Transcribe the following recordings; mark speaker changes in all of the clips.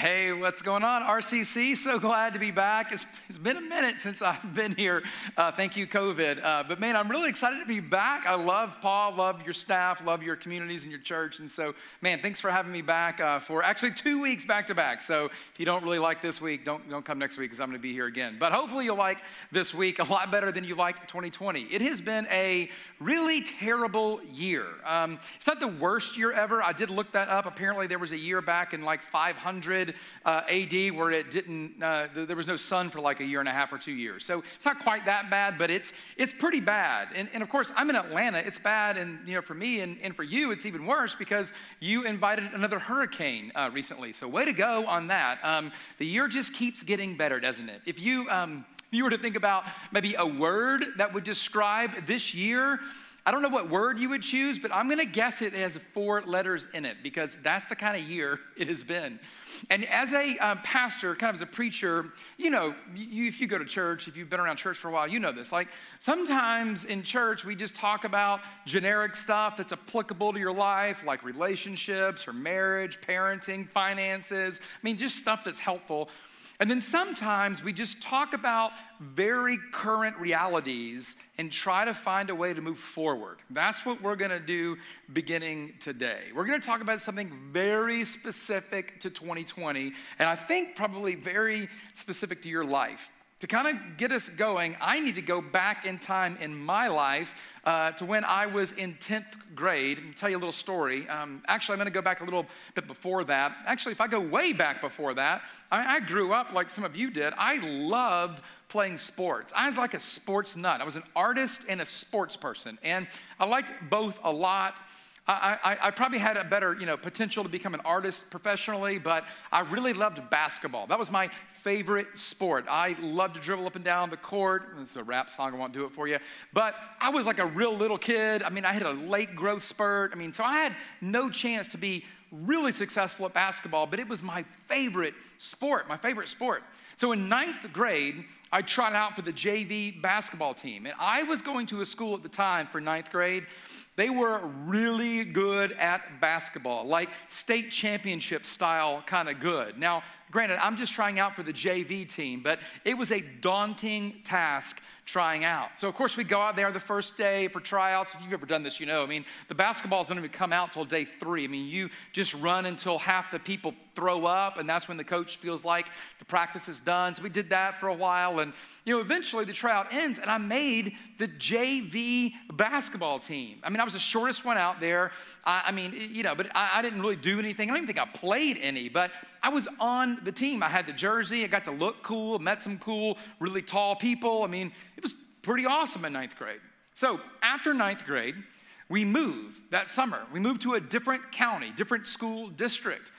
Speaker 1: Hey, what's going on, RCC? So glad to be back. It's, been a minute since I've been here. Uh, thank you, COVID. Uh, but man, I'm really excited to be back. I love Paul, love your staff, love your communities and your church. And so, man, thanks for having me back uh, for actually two weeks back to back. So if you don't really like this week, don't, don't come next week because I'm going to be here again. But hopefully you'll like this week a lot better than you liked 2020. It has been a really terrible year. Um, it's not the worst year ever. I did look that up. Apparently, there was a year back in like 500 uh, AD where it didn't, uh, there was no sun for like a year and a half or two years. So it's not quite that bad, but it's, it's pretty bad. And, and of course, I'm in Atlanta. It's bad. And, you know, for me and, and for you, it's even worse because you invited another hurricane uh, recently. So way to go on that. Um, the year just keeps getting better, doesn't it? If you, um, if you were to think about maybe a word that would describe this year, I don't know what word you would choose, but I'm going to guess it has four letters in it because that's the kind of year it has been. And as a um, pastor, kind of as a preacher, you know, you, if you go to church, if you've been around church for a while, you know this. Like sometimes in church, we just talk about generic stuff that's applicable to your life, like relationships or marriage, parenting, finances. I mean, just stuff that's helpful. And then sometimes we just talk about very current realities and try to find a way to move forward. That's what we're going to do beginning today. We're going to talk about something very specific to 2020, and I think probably very specific to your life. To kind of get us going, I need to go back in time in my life uh, to when I was in 10th grade. I'll tell you a little story. Um, actually, I'm going to go back a little bit before that. Actually, if I go way back before that, I, I grew up like some of you did. I loved playing sports. I was like a sports nut. I was an artist and a sports person, and I liked both a lot. I, I, I, probably had a better, you know, potential to become an artist professionally, but I really loved basketball. That was my favorite sport. I loved to dribble up and down the court. It's a rap song, I won't do it for you. But I was like a real little kid. I mean, I had a late growth spurt. I mean, so I had no chance to be really successful at basketball, but it was my favorite sport, my favorite sport. So in ninth grade, I tried out for the JV basketball team. And I was going to a school at the time for ninth grade they were really good at basketball, like state championship style kind of good. Now, granted, I'm just trying out for the JV team, but it was a daunting task trying out. So, of course, we go out there the first day for tryouts. If you've ever done this, you know. I mean, the basketballs don't even come out till day three. I mean, you just run until half the people throw up, and that's when the coach feels like the practice is done. So, we did that for a while, and, you know, eventually the tryout ends, and I made the JV basketball team. I mean, I was the shortest one out there. I, I mean, you know, but I, I didn't really do anything. I don't even think I played any, but I was on the team. I had the jersey, I got to look cool, met some cool, really tall people. I mean, it was pretty awesome in ninth grade. So after ninth grade, we moved that summer. We moved to a different county, different school district.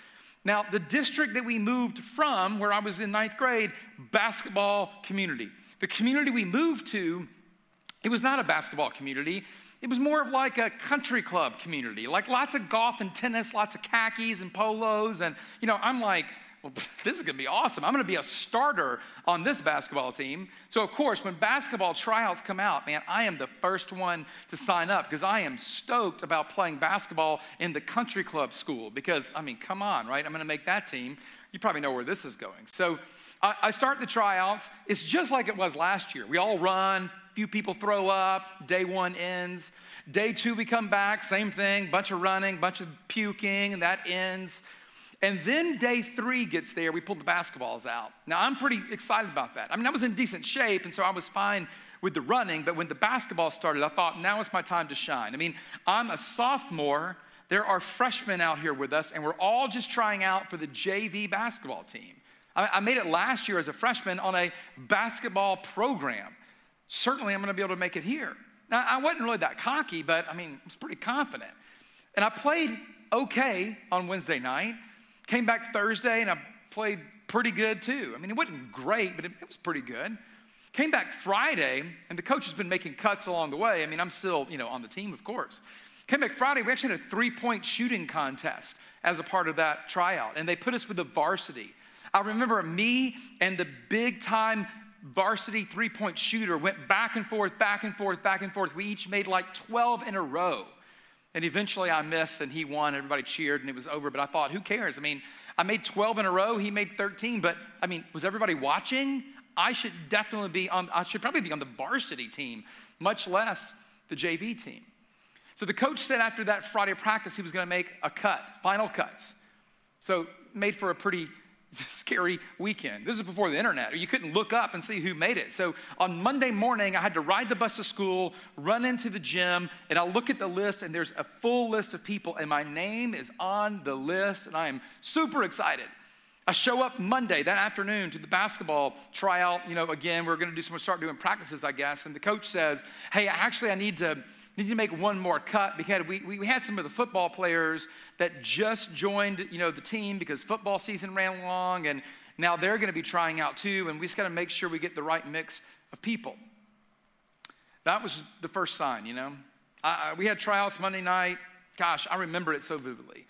Speaker 1: Now, the district that we moved from, where I was in ninth grade, basketball community. The community we moved to, it was not a basketball community. It was more of like a country club community, like lots of golf and tennis, lots of khakis and polos. And, you know, I'm like, well, this is going to be awesome. I'm going to be a starter on this basketball team. So, of course, when basketball tryouts come out, man, I am the first one to sign up because I am stoked about playing basketball in the country club school. Because, I mean, come on, right? I'm going to make that team. You probably know where this is going. So, I, I start the tryouts. It's just like it was last year. We all run, few people throw up, day one ends. Day two, we come back, same thing, bunch of running, bunch of puking, and that ends. And then day three gets there, we pull the basketballs out. Now, I'm pretty excited about that. I mean, I was in decent shape, and so I was fine with the running, but when the basketball started, I thought, now it's my time to shine. I mean, I'm a sophomore. There are freshmen out here with us, and we're all just trying out for the JV basketball team. I made it last year as a freshman on a basketball program. Certainly, I'm going to be able to make it here. Now, I wasn't really that cocky, but I mean, I was pretty confident. And I played okay on Wednesday night. Came back Thursday and I played pretty good too. I mean, it wasn't great, but it, it was pretty good. Came back Friday, and the coach has been making cuts along the way. I mean, I'm still, you know, on the team, of course. Came back Friday, we actually had a three point shooting contest as a part of that tryout, and they put us with the varsity. I remember me and the big time varsity three point shooter went back and forth, back and forth, back and forth. We each made like 12 in a row. And eventually I missed and he won. Everybody cheered and it was over. But I thought, who cares? I mean, I made 12 in a row. He made 13. But I mean, was everybody watching? I should definitely be on, I should probably be on the varsity team, much less the JV team. So the coach said after that Friday practice, he was going to make a cut, final cuts. So made for a pretty scary weekend. This is before the internet. You couldn't look up and see who made it. So on Monday morning, I had to ride the bus to school, run into the gym, and I look at the list, and there's a full list of people, and my name is on the list, and I am super excited. I show up Monday that afternoon to the basketball tryout. You know, again, we're going to do some start doing practices, I guess. And the coach says, "Hey, actually, I need to need to make one more cut because we, we had some of the football players that just joined, you know, the team because football season ran long and now they're going to be trying out too, and we just got to make sure we get the right mix of people." That was the first sign, you know. I, we had tryouts Monday night. Gosh, I remember it so vividly.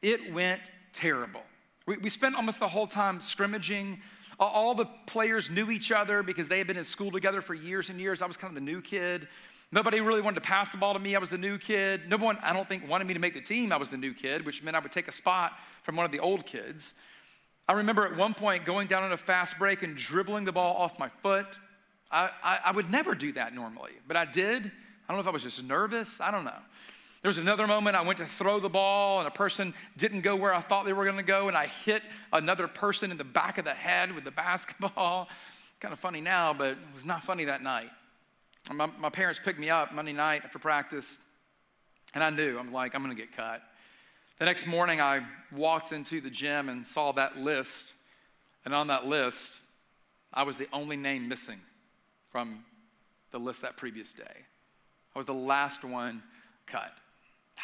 Speaker 1: It went terrible. We, we spent almost the whole time scrimmaging. All the players knew each other because they had been in school together for years and years. I was kind of the new kid. Nobody really wanted to pass the ball to me. I was the new kid. No one, I don't think, wanted me to make the team. I was the new kid, which meant I would take a spot from one of the old kids. I remember at one point going down on a fast break and dribbling the ball off my foot. I, I, I would never do that normally, but I did. I don't know if I was just nervous. I don't know. There was another moment I went to throw the ball and a person didn't go where I thought they were going to go, and I hit another person in the back of the head with the basketball. kind of funny now, but it was not funny that night. My, my parents picked me up Monday night after practice, and I knew, I'm like, I'm going to get cut. The next morning, I walked into the gym and saw that list, and on that list, I was the only name missing from the list that previous day. I was the last one cut.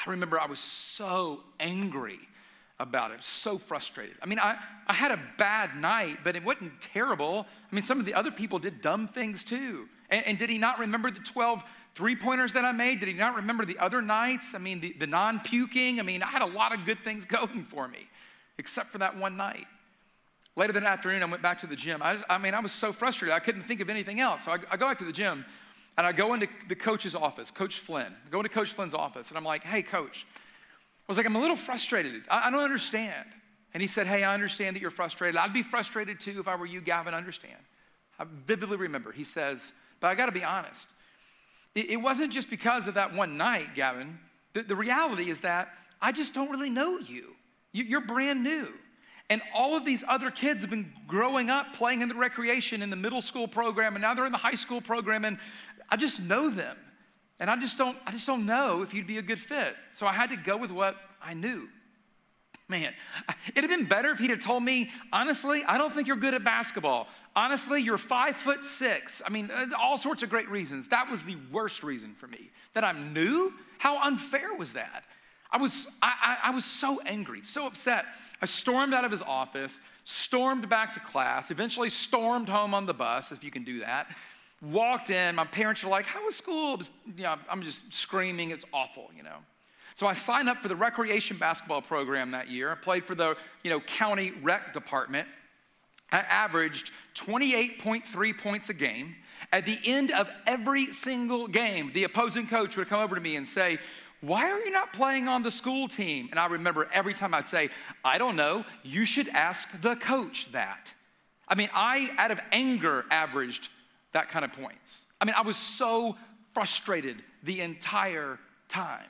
Speaker 1: I remember I was so angry about it, so frustrated. I mean, I, I had a bad night, but it wasn't terrible. I mean, some of the other people did dumb things too. And, and did he not remember the 12 three pointers that I made? Did he not remember the other nights? I mean, the, the non puking. I mean, I had a lot of good things going for me, except for that one night. Later that afternoon, I went back to the gym. I, I mean, I was so frustrated, I couldn't think of anything else. So I, I go back to the gym and I go into the coach's office, Coach Flynn. I go into Coach Flynn's office, and I'm like, hey, coach. I was like, I'm a little frustrated. I, I don't understand. And he said, hey, I understand that you're frustrated. I'd be frustrated too if I were you, Gavin, understand. I vividly remember. He says, but I got to be honest. It, it, wasn't just because of that one night, Gavin. The, the reality is that I just don't really know you. you you're brand new. And all of these other kids have been growing up playing in the recreation in the middle school program, and now they're in the high school program, and I just know them. And I just don't, I just don't know if you'd be a good fit. So I had to go with what I knew. Man, it'd have been better if he'd have told me, honestly, I don't think you're good at basketball. Honestly, you're five foot six. I mean, uh, all sorts of great reasons. That was the worst reason for me. That I'm new? How unfair was that? I was, I, I, I, was so angry, so upset. I stormed out of his office, stormed back to class, eventually stormed home on the bus, if you can do that. Walked in, my parents were like, How was school? Was, you know, I'm just screaming, it's awful, you know. So I signed up for the recreation basketball program that year. I played for the you know, county rec department. I averaged 28.3 points a game. At the end of every single game, the opposing coach would come over to me and say, why are you not playing on the school team? And I remember every time I'd say, I don't know, you should ask the coach that. I mean, I, out of anger, averaged that kind of points. I mean, I was so frustrated the entire time.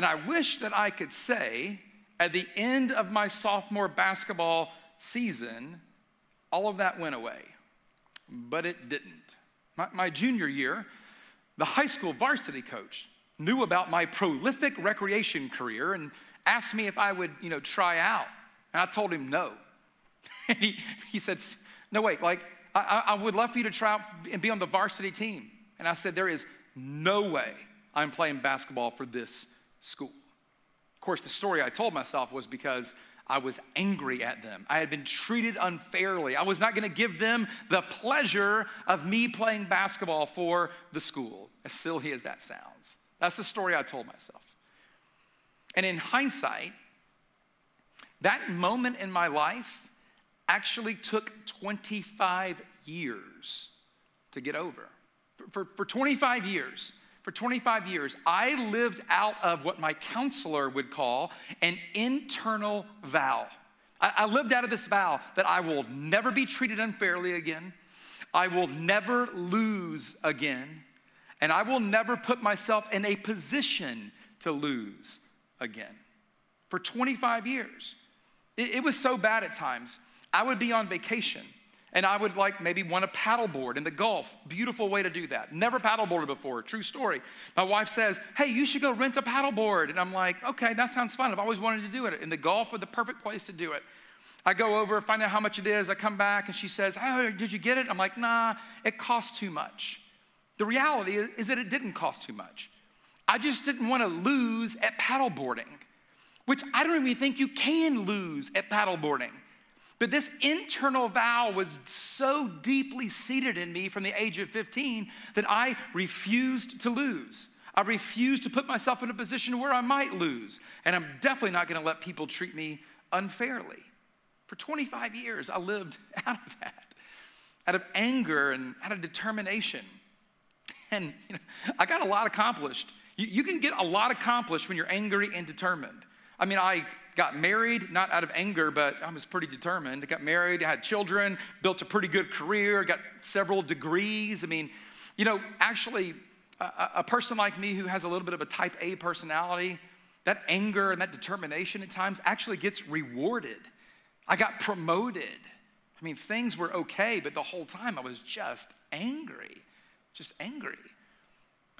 Speaker 1: And I wish that I could say at the end of my sophomore basketball season, all of that went away. But it didn't. My, my junior year, the high school varsity coach knew about my prolific recreation career and asked me if I would, you know, try out. And I told him no. And he, he said, No, wait, like, I, I would love for you to try out and be on the varsity team. And I said, There is no way I'm playing basketball for this school. Of course, the story I told myself was because I was angry at them. I had been treated unfairly. I was not going to give them the pleasure of me playing basketball for the school, as silly as that sounds. That's the story I told myself. And in hindsight, that moment in my life actually took 25 years to get over. For, for, for 25 years, for 25 years, I lived out of what my counselor would call an internal vow. I, I lived out of this vow that I will never be treated unfairly again, I will never lose again, and I will never put myself in a position to lose again. For 25 years. It, it was so bad at times. I would be on vacation and I would like maybe want a paddleboard in the Gulf. Beautiful way to do that. Never paddleboarded before. True story. My wife says, Hey, you should go rent a paddleboard. And I'm like, Okay, that sounds fun. I've always wanted to do it. In the Gulf was the perfect place to do it. I go over, find out how much it is. I come back and she says, Oh, did you get it? I'm like, Nah, it costs too much. The reality is that it didn't cost too much. I just didn't want to lose at paddleboarding, which I don't even think you can lose at paddleboarding. But this internal vow was so deeply seated in me from the age of 15 that I refused to lose. I refused to put myself in a position where I might lose. And I'm definitely not going to let people treat me unfairly. For 25 years, I lived out of that, out of anger and out of determination. And you know, I got a lot accomplished. You, you can get a lot accomplished when you're angry and determined. I mean, I got married, not out of anger, but I was pretty determined. I got married, had children, built a pretty good career, got several degrees. I mean, you know, actually, a, a person like me who has a little bit of a type A personality, that anger and that determination at times actually gets rewarded. I got promoted. I mean, things were okay, but the whole time I was just angry, just angry.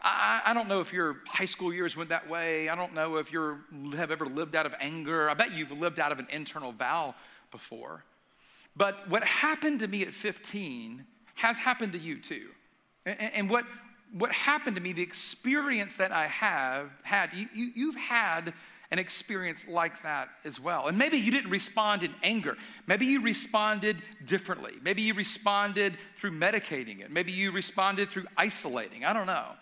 Speaker 1: I, I, don't know if your high school years went that way. I don't know if you have ever lived out of anger. I bet you've lived out of an internal vow before. But what happened to me at 15 has happened to you too. And, and what, what happened to me, the experience that I have had, you, you, you've had an experience like that as well. And maybe you didn't respond in anger. Maybe you responded differently. Maybe you responded through medicating it. Maybe you responded through isolating. I don't know.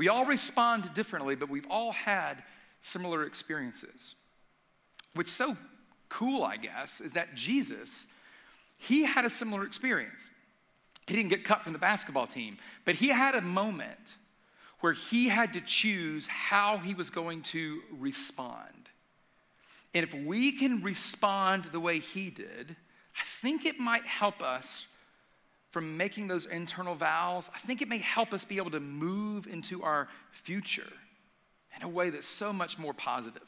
Speaker 1: We all respond differently, but we've all had similar experiences. What's so cool, I guess, is that Jesus, he had a similar experience. He didn't get cut from the basketball team, but he had a moment where he had to choose how he was going to respond. And if we can respond the way he did, I think it might help us from making those internal vows, I think it may help us be able to move into our future in a way that's so much more positive.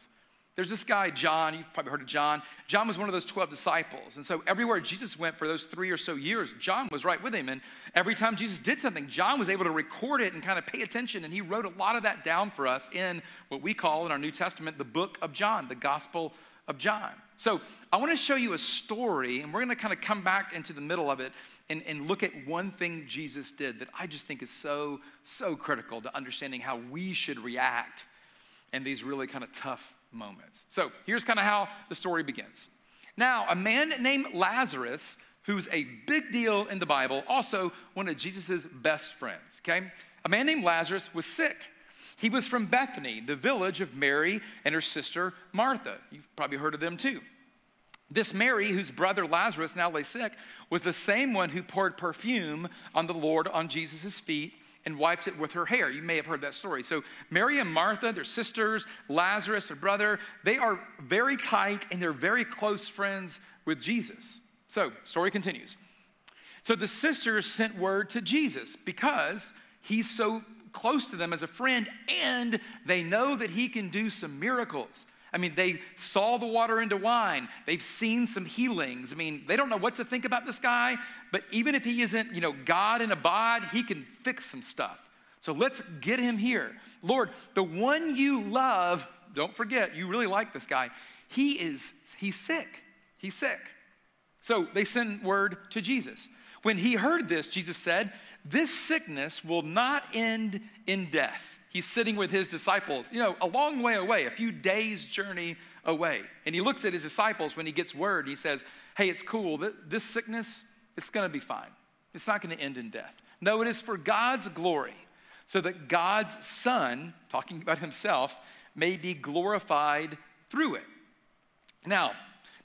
Speaker 1: There's this guy, John, you've probably heard of John. John was one of those 12 disciples. And so everywhere Jesus went for those three or so years, John was right with him. And every time Jesus did something, John was able to record it and kind of pay attention. And he wrote a lot of that down for us in what we call in our New Testament the book of John, the Gospel of John. So I want to show you a story, and we're going to kind of come back into the middle of it and, and look at one thing Jesus did that I just think is so, so critical to understanding how we should react in these really kind of tough moments. So here's kind of how the story begins. Now, a man named Lazarus, who's a big deal in the Bible, also one of Jesus' best friends, okay? A man named Lazarus was sick. He was from Bethany, the village of Mary and her sister Martha. You've probably heard of them too. This Mary, whose brother Lazarus now lay sick, was the same one who poured perfume on the Lord on Jesus' feet and wiped it with her hair. You may have heard that story. So, Mary and Martha, their sisters, Lazarus, their brother, they are very tight and they're very close friends with Jesus. So, story continues. So, the sisters sent word to Jesus because he's so close to them as a friend and they know that he can do some miracles. I mean, they saw the water into wine. They've seen some healings. I mean, they don't know what to think about this guy, but even if he isn't, you know, God in a bod, he can fix some stuff. So let's get him here. Lord, the one you love, don't forget, you really like this guy. He is, he's sick. He's sick. So they send word to Jesus. When he heard this, Jesus said, This sickness will not end in death he's sitting with his disciples, you know, a long way away, a few days' journey away. And he looks at his disciples when he gets word. He says, Hey, it's cool. This sickness, it's going to be fine. It's not going to end in death. No, it is for God's glory, so that God's Son, talking about himself, may be glorified through it. Now,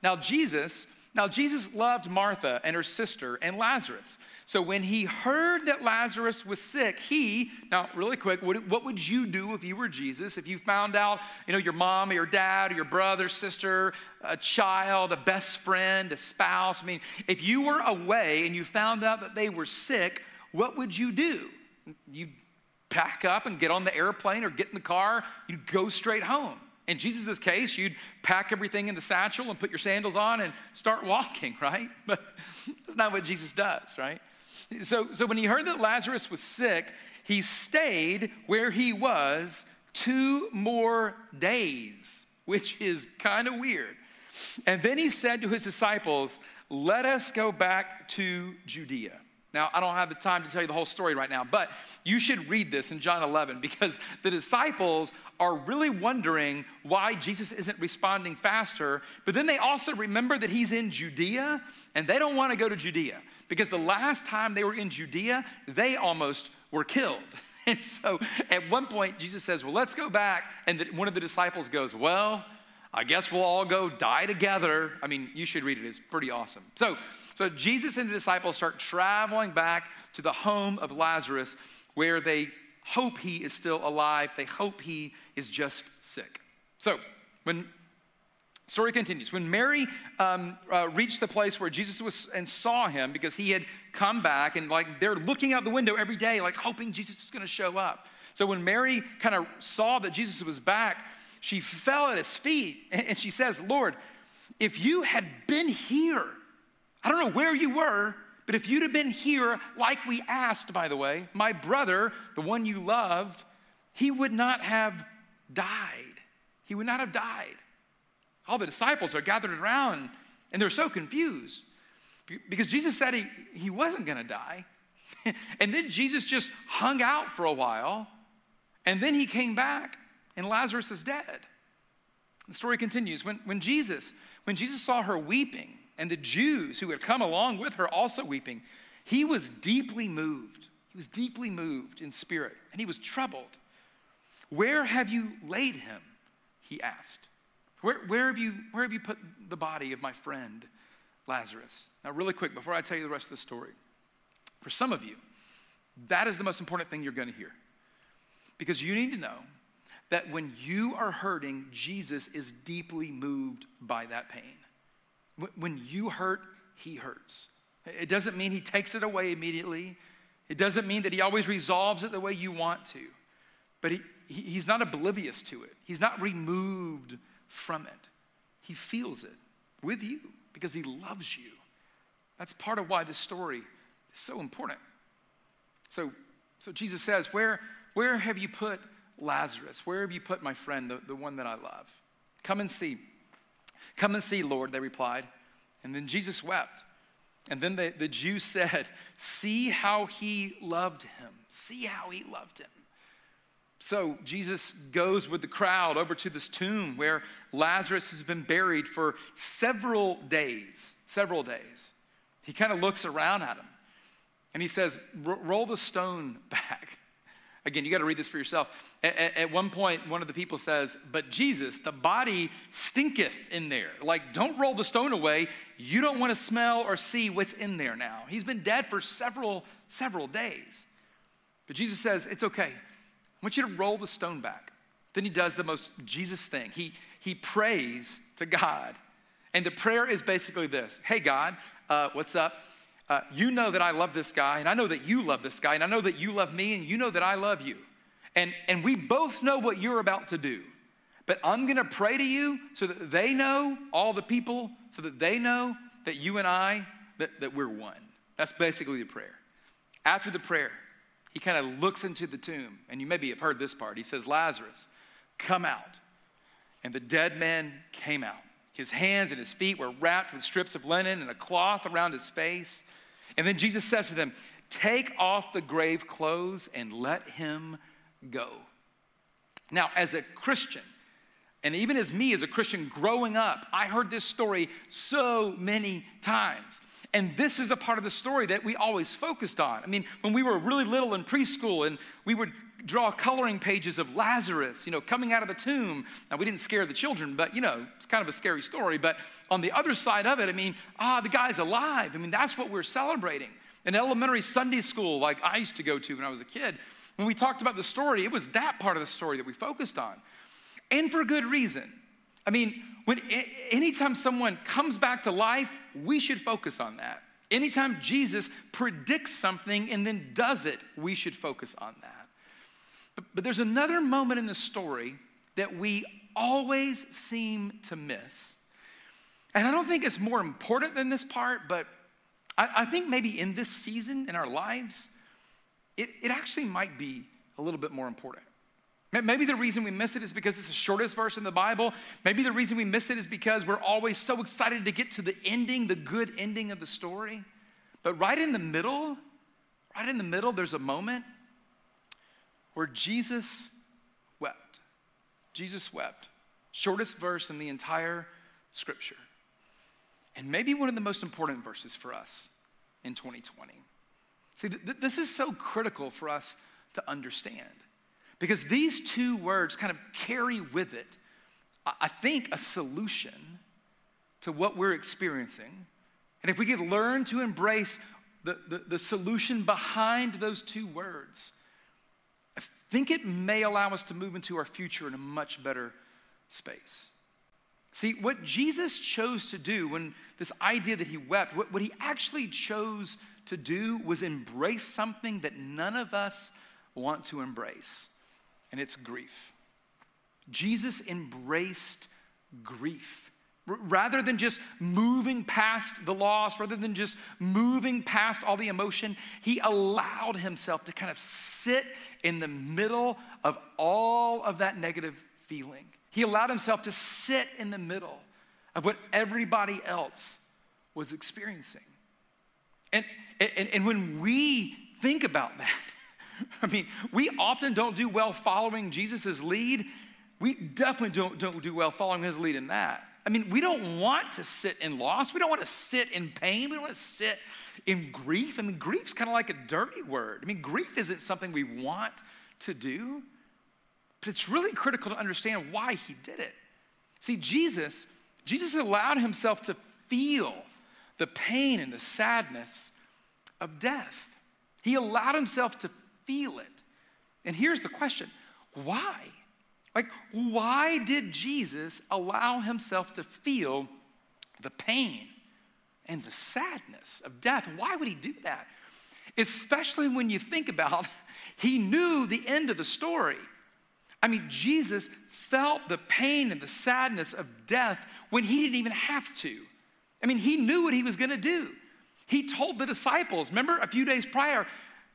Speaker 1: now Jesus Now, Jesus loved Martha and her sister and Lazarus. So when he heard that Lazarus was sick, he, now really quick, what, what, would you do if you were Jesus? If you found out, you know, your mom or your dad or your brother, sister, a child, a best friend, a spouse, I mean, if you were away and you found out that they were sick, what would you do? You'd pack up and get on the airplane or get in the car, you'd go straight home. In Jesus' case, you'd pack everything in the satchel and put your sandals on and start walking, right? But that's not what Jesus does, right? So, so when he heard that Lazarus was sick, he stayed where he was two more days, which is kind of weird. And then he said to his disciples, Let us go back to Judea. Now, I don't have the time to tell you the whole story right now, but you should read this in John 11 because the disciples are really wondering why Jesus isn't responding faster. But then they also remember that he's in Judea and they don't want to go to Judea because the last time they were in Judea, they almost were killed. And so at one point, Jesus says, Well, let's go back. And one of the disciples goes, Well, I guess we'll all go die together. I mean, you should read it, it's pretty awesome. So, so Jesus and the disciples start traveling back to the home of Lazarus where they hope he is still alive. They hope he is just sick. So, when story continues when mary um, uh, reached the place where jesus was and saw him because he had come back and like they're looking out the window every day like hoping jesus is going to show up so when mary kind of saw that jesus was back she fell at his feet and she says, Lord, if you had been here, I don't know where you were, but if you'd have been here, like we asked, by the way, my brother, the one you loved, he would not have died. He would not have died. All the disciples are gathered around and they're so confused because Jesus said he, he wasn't going to die. and then Jesus just hung out for a while and then he came back and Lazarus is dead. The story continues. When, when Jesus, when Jesus saw her weeping, and the Jews who had come along with her also weeping, he was deeply moved. He was deeply moved in spirit, and he was troubled. Where have you laid him? He asked. Where, where, have you, where have you put the body of my friend Lazarus? Now, really quick, before I tell you the rest of the story, for some of you, that is the most important thing you're going to hear. Because you need to know that when you are hurting, Jesus is deeply moved by that pain. When you hurt, he hurts. It doesn't mean he takes it away immediately. It doesn't mean that he always resolves it the way you want to. But he, he's not oblivious to it, he's not removed from it. He feels it with you because he loves you. That's part of why this story is so important. So, so Jesus says, Where, where have you put Lazarus, where have you put my friend, the, the one that I love? Come and see. Come and see, Lord, they replied. And then Jesus wept. And then the, the Jews said, See how he loved him. See how he loved him. So Jesus goes with the crowd over to this tomb where Lazarus has been buried for several days. Several days. He kind of looks around at him and he says, Roll the stone back. Again, you got to read this for yourself. At, at, one point, one of the people says, But Jesus, the body stinketh in there. Like, don't roll the stone away. You don't want to smell or see what's in there now. He's been dead for several, several days. But Jesus says, It's okay. I want you to roll the stone back. Then he does the most Jesus thing. He, he prays to God. And the prayer is basically this Hey, God, uh, what's up? Uh, you know that I love this guy, and I know that you love this guy, and I know that you love me, and you know that I love you. And, and we both know what you're about to do. But I'm going to pray to you so that they know, all the people, so that they know that you and I, that, that we're one. That's basically the prayer. After the prayer, he kind of looks into the tomb, and you maybe have heard this part. He says, Lazarus, come out. And the dead man came out. His hands and his feet were wrapped with strips of linen and a cloth around his face. And then Jesus says to them, Take off the grave clothes and let him go. Now, as a Christian, and even as me as a Christian growing up, I heard this story so many times. And this is a part of the story that we always focused on. I mean, when we were really little in preschool and we would draw coloring pages of Lazarus, you know, coming out of the tomb. Now, we didn't scare the children, but, you know, it's kind of a scary story. But on the other side of it, I mean, ah, the guy's alive. I mean, that's what we're celebrating. In elementary Sunday school, like I used to go to when I was a kid, when we talked about the story, it was that part of the story that we focused on. And for good reason. I mean, when anytime someone comes back to life, we should focus on that. Anytime Jesus predicts something and then does it, we should focus on that. But, but there's another moment in the story that we always seem to miss. And I don't think it's more important than this part, but I, I think maybe in this season in our lives, it, it actually might be a little bit more important. Maybe the reason we miss it is because it's the shortest verse in the Bible. Maybe the reason we miss it is because we're always so excited to get to the ending, the good ending of the story. But right in the middle, right in the middle, there's a moment where Jesus wept. Jesus wept. Shortest verse in the entire scripture. And maybe one of the most important verses for us in 2020. See, th- this is so critical for us to understand. Because these two words kind of carry with it, I think, a solution to what we're experiencing. And if we could learn to embrace the, the, the, solution behind those two words, think it may allow us to move into our future in a much better space. See, what Jesus chose to do when this idea that he wept, what, what he actually chose to do was embrace something that none of us want to embrace and it's grief. Jesus embraced grief. rather than just moving past the loss, rather than just moving past all the emotion, he allowed himself to kind of sit in the middle of all of that negative feeling. He allowed himself to sit in the middle of what everybody else was experiencing. And, and, and when we think about that, I mean, we often don't do well following Jesus' lead. We definitely don't, don't do well following his lead in that. I mean, we don't want to sit in loss. We don't want to sit in pain. We don't want to sit in grief. I mean, grief's kind of like a dirty word. I mean, grief isn't something we want to do, but it's really critical to understand why he did it. See, Jesus, Jesus allowed himself to feel the pain and the sadness of death. He allowed himself to feel it. And here's the question why? Like, why did Jesus allow himself to feel the pain and the sadness of death? Why would he do that? Especially when you think about he knew the end of the story. I mean, Jesus felt the pain and the sadness of death when he didn't even have to. I mean, he knew what he was going to do. He told the disciples, remember a few days prior,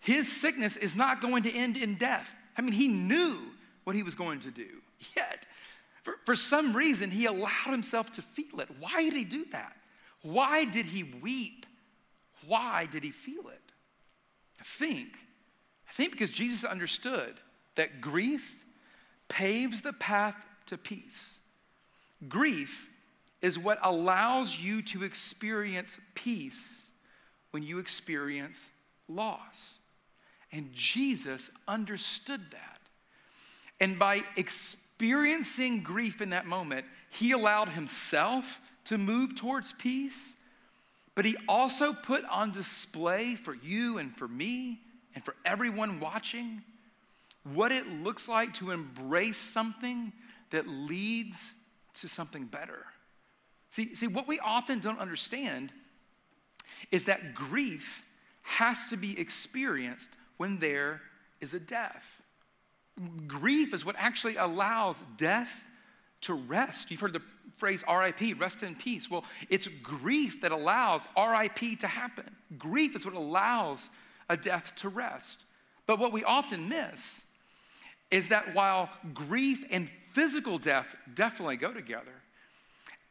Speaker 1: his sickness is not going to end in death. I mean, he knew what he was going to do. Yet, for, for some reason, he allowed himself to feel it. Why did he do that? Why did he weep? Why did he feel it? I think, I think because Jesus understood that grief paves the path to peace. Grief is what allows you to experience peace when you experience loss. And Jesus understood that. And by experiencing grief in that moment, he allowed himself to move towards peace, but he also put on display for you and for me and for everyone watching what it looks like to embrace something that leads to something better. See, see, what we often don't understand is that grief has to be experienced when there is a death. Grief is what actually allows death to rest. You've heard the phrase RIP, rest in peace. Well, it's grief that allows RIP to happen. Grief is what allows a death to rest. But what we often miss is that while grief and physical death definitely go together,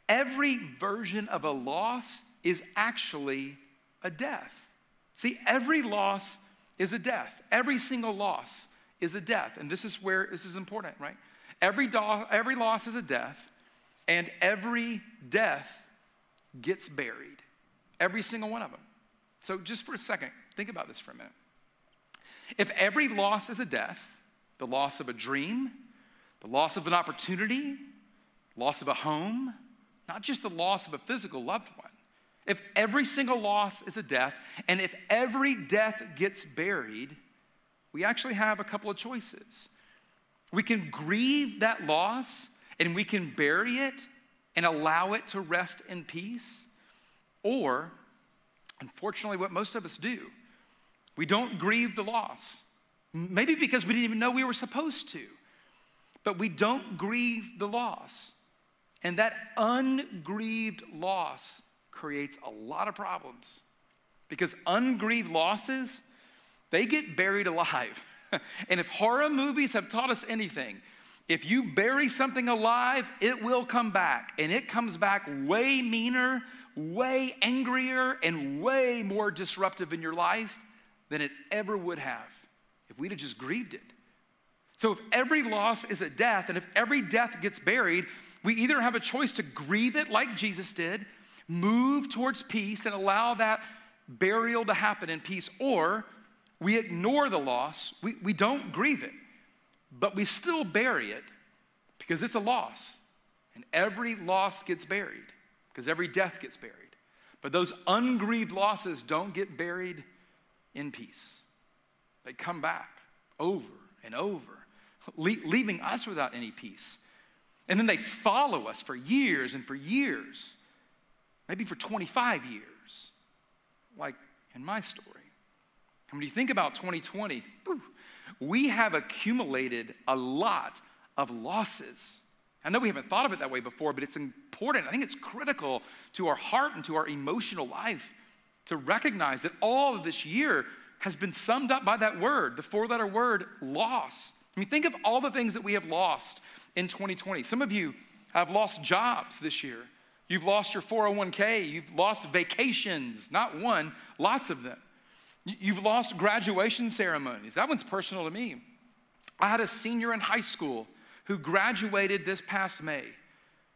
Speaker 1: every version of a loss is actually a death. See, every loss is a death. Every single loss is a death. And this is where this is important, right? Every, do- every loss is a death, and every death gets buried. Every single one of them. So, just for a second, think about this for a minute. If every loss is a death, the loss of a dream, the loss of an opportunity, loss of a home, not just the loss of a physical loved one. If every single loss is a death, and if every death gets buried, we actually have a couple of choices. We can grieve that loss and we can bury it and allow it to rest in peace. Or, unfortunately, what most of us do, we don't grieve the loss. Maybe because we didn't even know we were supposed to, but we don't grieve the loss. And that ungrieved loss creates a lot of problems because ungrieved losses, they get buried alive. and if horror movies have taught us anything, if you bury something alive, it will come back. And it comes back way meaner, way angrier, and way more disruptive in your life than it ever would have if we'd have just grieved it. So if every loss is a death, and if every death gets buried, we either have a choice to grieve it like Jesus did, move towards peace, and allow that burial to happen in peace, or we ignore the loss, we, we don't grieve it, but we still bury it because it's a loss. And every loss gets buried because every death gets buried. But those ungrieved losses don't get buried in peace, they come back over and over, leaving us without any peace. And then they follow us for years and for years, maybe for 25 years, like in my story. When you think about 2020, we have accumulated a lot of losses. I know we haven't thought of it that way before, but it's important. I think it's critical to our heart and to our emotional life to recognize that all of this year has been summed up by that word, the four letter word, loss. I mean, think of all the things that we have lost in 2020. Some of you have lost jobs this year. You've lost your 401k. You've lost vacations, not one, lots of them. You've lost graduation ceremonies. That one's personal to me. I had a senior in high school who graduated this past May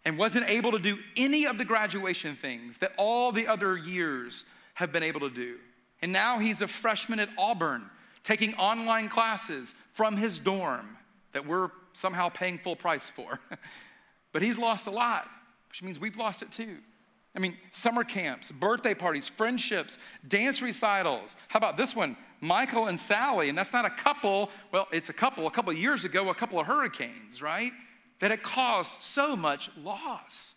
Speaker 1: and wasn't able to do any of the graduation things that all the other years have been able to do. And now he's a freshman at Auburn taking online classes from his dorm that we're somehow paying full price for. but he's lost a lot, which means we've lost it too. I mean, summer camps, birthday parties, friendships, dance recitals. How about this one? Michael and Sally, and that's not a couple, well, it's a couple, a couple of years ago, a couple of hurricanes, right? That it caused so much loss.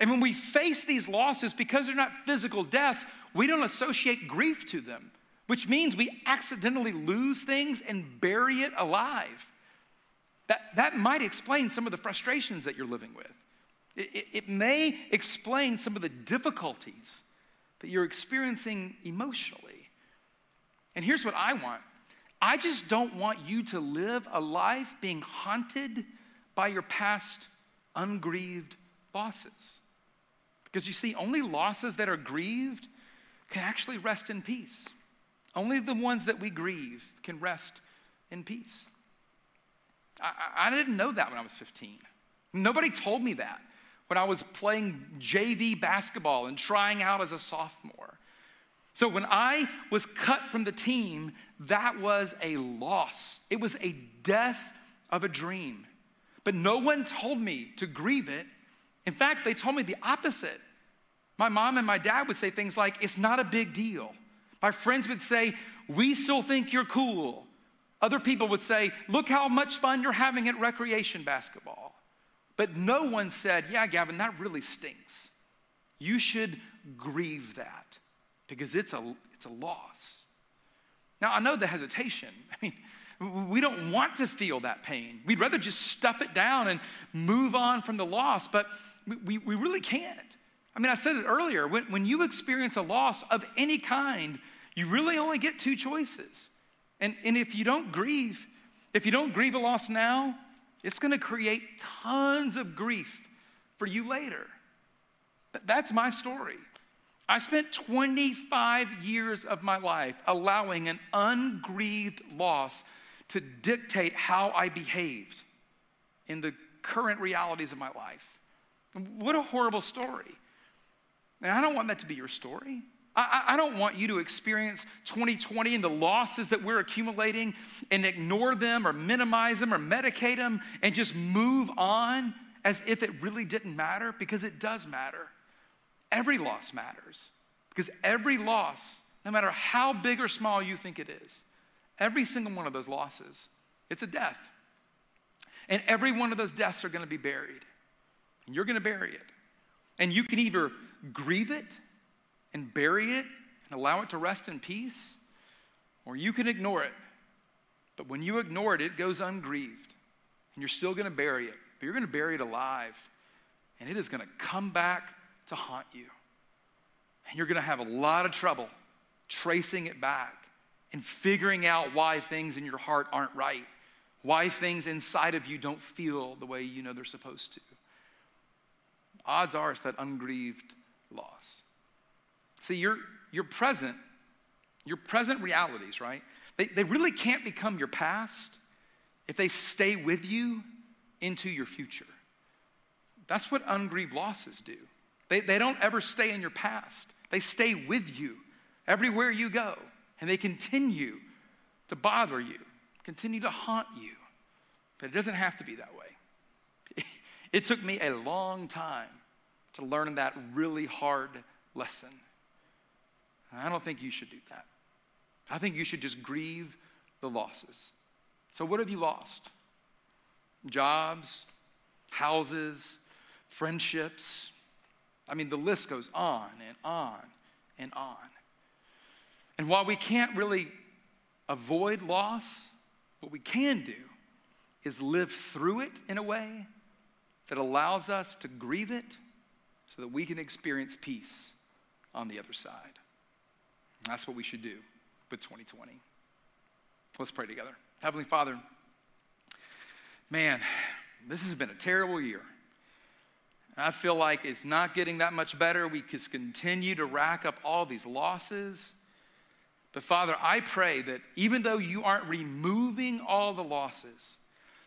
Speaker 1: And when we face these losses, because they're not physical deaths, we don't associate grief to them, which means we accidentally lose things and bury it alive. That, that might explain some of the frustrations that you're living with. It, it, may explain some of the difficulties that you're experiencing emotionally. And here's what I want I just don't want you to live a life being haunted by your past ungrieved losses. Because you see, only losses that are grieved can actually rest in peace. Only the ones that we grieve can rest in peace. I, I didn't know that when I was 15. Nobody told me that when I was playing JV basketball and trying out as a sophomore. So when I was cut from the team, that was a loss. It was a death of a dream. But no one told me to grieve it. In fact, they told me the opposite. My mom and my dad would say things like, It's not a big deal. My friends would say, We still think you're cool. Other people would say, Look how much fun you're having at recreation basketball. But no one said, Yeah, Gavin, that really stinks. You should grieve that because it's a, it's a loss. Now, I know the hesitation. I mean, we don't want to feel that pain. We'd rather just stuff it down and move on from the loss, but we, we really can't. I mean, I said it earlier when, when you experience a loss of any kind, you really only get two choices. And, and if you don't grieve, if you don't grieve a loss now, it's going to create tons of grief for you later. That's my story. I spent 25 years of my life allowing an ungrieved loss to dictate how I behaved in the current realities of my life. What a horrible story. And I don't want that to be your story. I, I, don't want you to experience 2020 and the losses that we're accumulating and ignore them or minimize them or medicate them and just move on as if it really didn't matter because it does matter. Every loss matters because every loss, no matter how big or small you think it is, every single one of those losses, it's a death. And every one of those deaths are going to be buried. And you're going to bury it. And you can either grieve it and bury it and allow it to rest in peace, or you can ignore it. But when you ignore it, it goes ungrieved. And you're still going to bury it, but you're going to bury it alive. And it is going to come back to haunt you. And you're going to have a lot of trouble tracing it back and figuring out why things in your heart aren't right, why things inside of you don't feel the way you know they're supposed to. Odds are it's that ungrieved loss. See, your, your present, your present realities, right? They, they really can't become your past if they stay with you into your future. That's what ungrieved losses do. They, they don't ever stay in your past, they stay with you everywhere you go, and they continue to bother you, continue to haunt you. But it doesn't have to be that way. It took me a long time to learn that really hard lesson. I don't think you should do that. I think you should just grieve the losses. So, what have you lost? Jobs, houses, friendships. I mean, the list goes on and on and on. And while we can't really avoid loss, what we can do is live through it in a way that allows us to grieve it so that we can experience peace on the other side. That's what we should do with 2020. Let's pray together. Heavenly Father, man, this has been a terrible year. I feel like it's not getting that much better. We just continue to rack up all these losses. But Father, I pray that even though you aren't removing all the losses,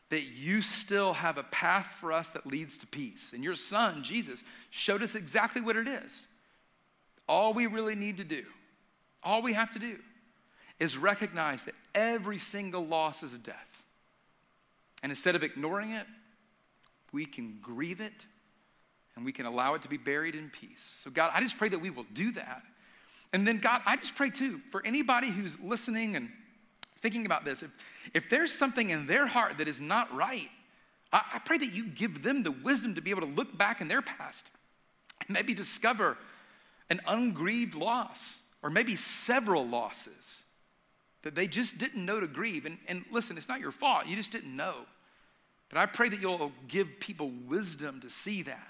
Speaker 1: that you still have a path for us that leads to peace. And your Son, Jesus, showed us exactly what it is. All we really need to do all we have to do is recognize that every single loss is a death. And instead of ignoring it, we can grieve it and we can allow it to be buried in peace. So, God, I just pray that we will do that. And then, God, I just pray too for anybody who's listening and thinking about this, if, if there's something in their heart that is not right, I, I pray that you give them the wisdom to be able to look back in their past and maybe discover an ungrieved loss or maybe several losses that they just didn't know to grieve. And, and listen, it's not your fault, you just didn't know. But I pray that you'll give people wisdom to see that.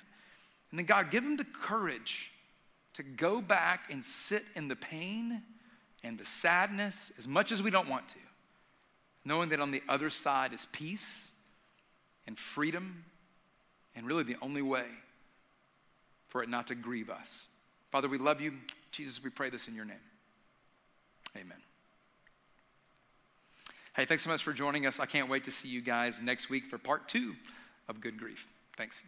Speaker 1: And then, God, give them the courage to go back and sit in the pain and the sadness as much as we don't want to, knowing that on the other side is peace and freedom and really the only way for it not to grieve us. Father, we love you. Jesus, we pray this in your name. Amen. Hey, thanks so much for joining us. I can't wait to see you guys next week for part two of Good Grief. Thanks.